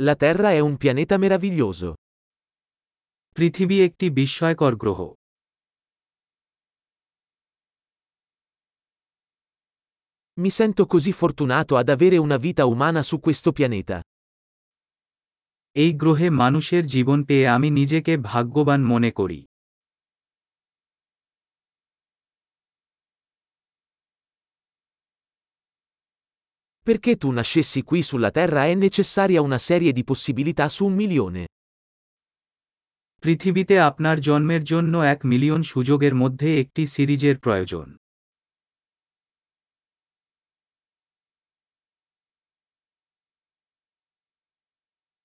La Terra è un pianeta meraviglioso. পৃথিবী একটি বিস্ময়কর গ্রহ Mi sento così fortunato ad avere una vita umana su questo pianeta. এই গ্রহে মানুষের জীবন পেয়ে আমি নিজেকে ভাগ্যবান মনে করি Perché tu nascessi qui sulla Terra è necessaria una serie di possibilità su un milione. পৃথিবীতে আপনার জন্মের জন্য এক মিলিয়ন সুযোগের মধ্যে একটি সিরিজের প্রয়োজন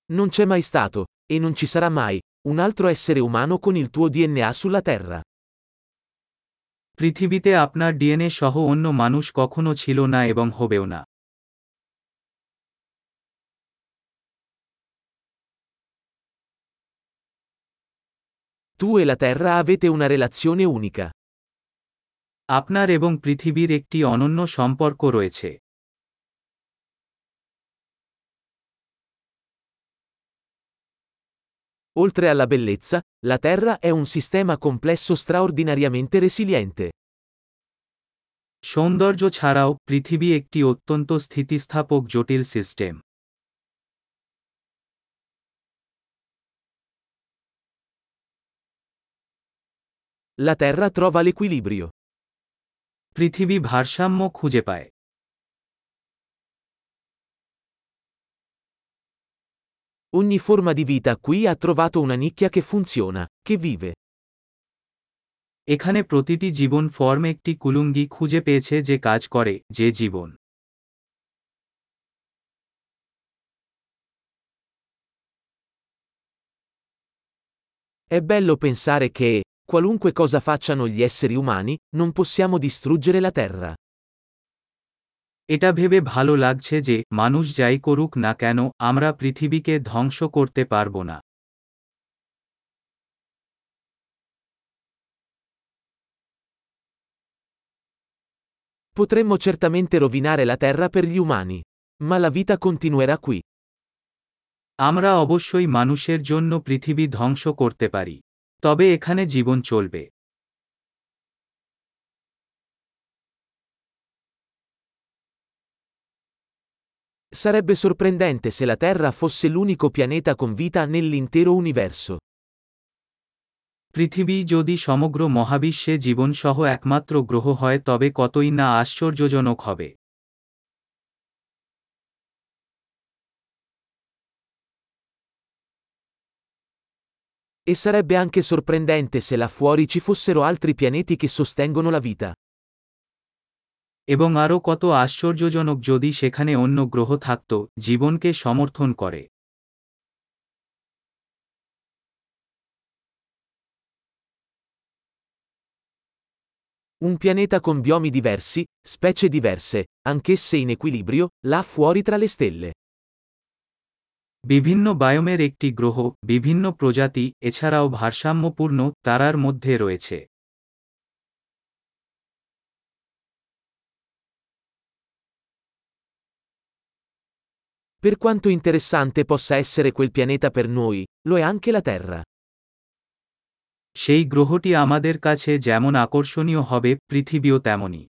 Non c'è mai stato, e non ci sarà mai, un altro essere umano con il tuo DNA sulla Terra. পৃথিবীতে আপনার ডিএনএ সহ অন্য মানুষ কখনো ছিল না এবং হবেও না Tu e la Terra avete una relazione unica. আপনার এবং পৃথিবীর একটি অনন্য সম্পর্ক রয়েছে Oltre alla bellezza, la Terra è un sistema complesso straordinariamente resiliente. সৌন্দর্য ছাড়াও পৃথিবী একটি অত্যন্ত স্থিতিস্থাপক জটিল system La Terra trova l'equilibrio. পৃথিবী ভারসাম্য খুঁজে পায় Ogni forma di vita qui ha trovato una nicchia che funziona, che vive. এখানে প্রতিটি জীবন ফর্ম একটি কুলুঙ্গি খুঁজে পেয়েছে যে কাজ করে যে জীবন È bello pensare che, qualunque cosa facciano gli esseri umani, non possiamo distruggere la Terra. এটা ভেবে ভালো লাগছে যে মানুষ যাই করুক না কেন আমরা পৃথিবীকে ধ্বংস করতে পারব না Potremmo certamente rovinare la Terra per gli umani. Ma la vita continuerà qui. আমরা অবশ্যই মানুষের জন্য পৃথিবী ধ্বংস করতে পারি তবে এখানে জীবন চলবে Sarebbe sorprendente se la Terra fosse l'unico pianeta con vita nell'intero universo. পৃথিবী যদি সমগ্র মহাবিশ্বে জীবনসহ একমাত্র গ্রহ হয় তবে কতই না আশ্চর্যজনক হবে E sarebbe anche sorprendente se là fuori ci fossero altri pianeti che sostengono la vita. এবং আরও কত আশ্চর্যজনক যদি সেখানে অন্য গ্রহ থাকত জীবনকে সমর্থন করে Un pianeta con biomi diversi, specie diverse, anch'esse in equilibrio, là fuori tra le stelle. বিভিন্ন বায়োমের একটি গ্রহ বিভিন্ন প্রজাতি এছাড়াও ভারসাম্যপূর্ণ তারার মধ্যে রয়েছে Per quanto interessante possa essere quel pianeta per noi, lo è anche la Terra. সেই গ্রহটি আমাদের কাছে যেমন আকর্ষণীয় হবে পৃথিবীও তেমনই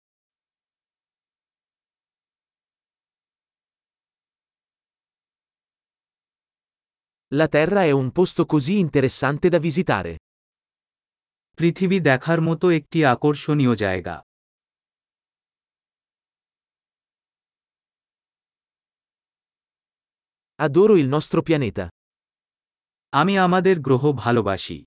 La Terra è un posto così interessante da visitare. পৃথিবী দেখার মতো একটি আকর্ষণীয় জায়গা Adoro il nostro pianeta. আমি আমাদের গ্রহ ভালোবাসি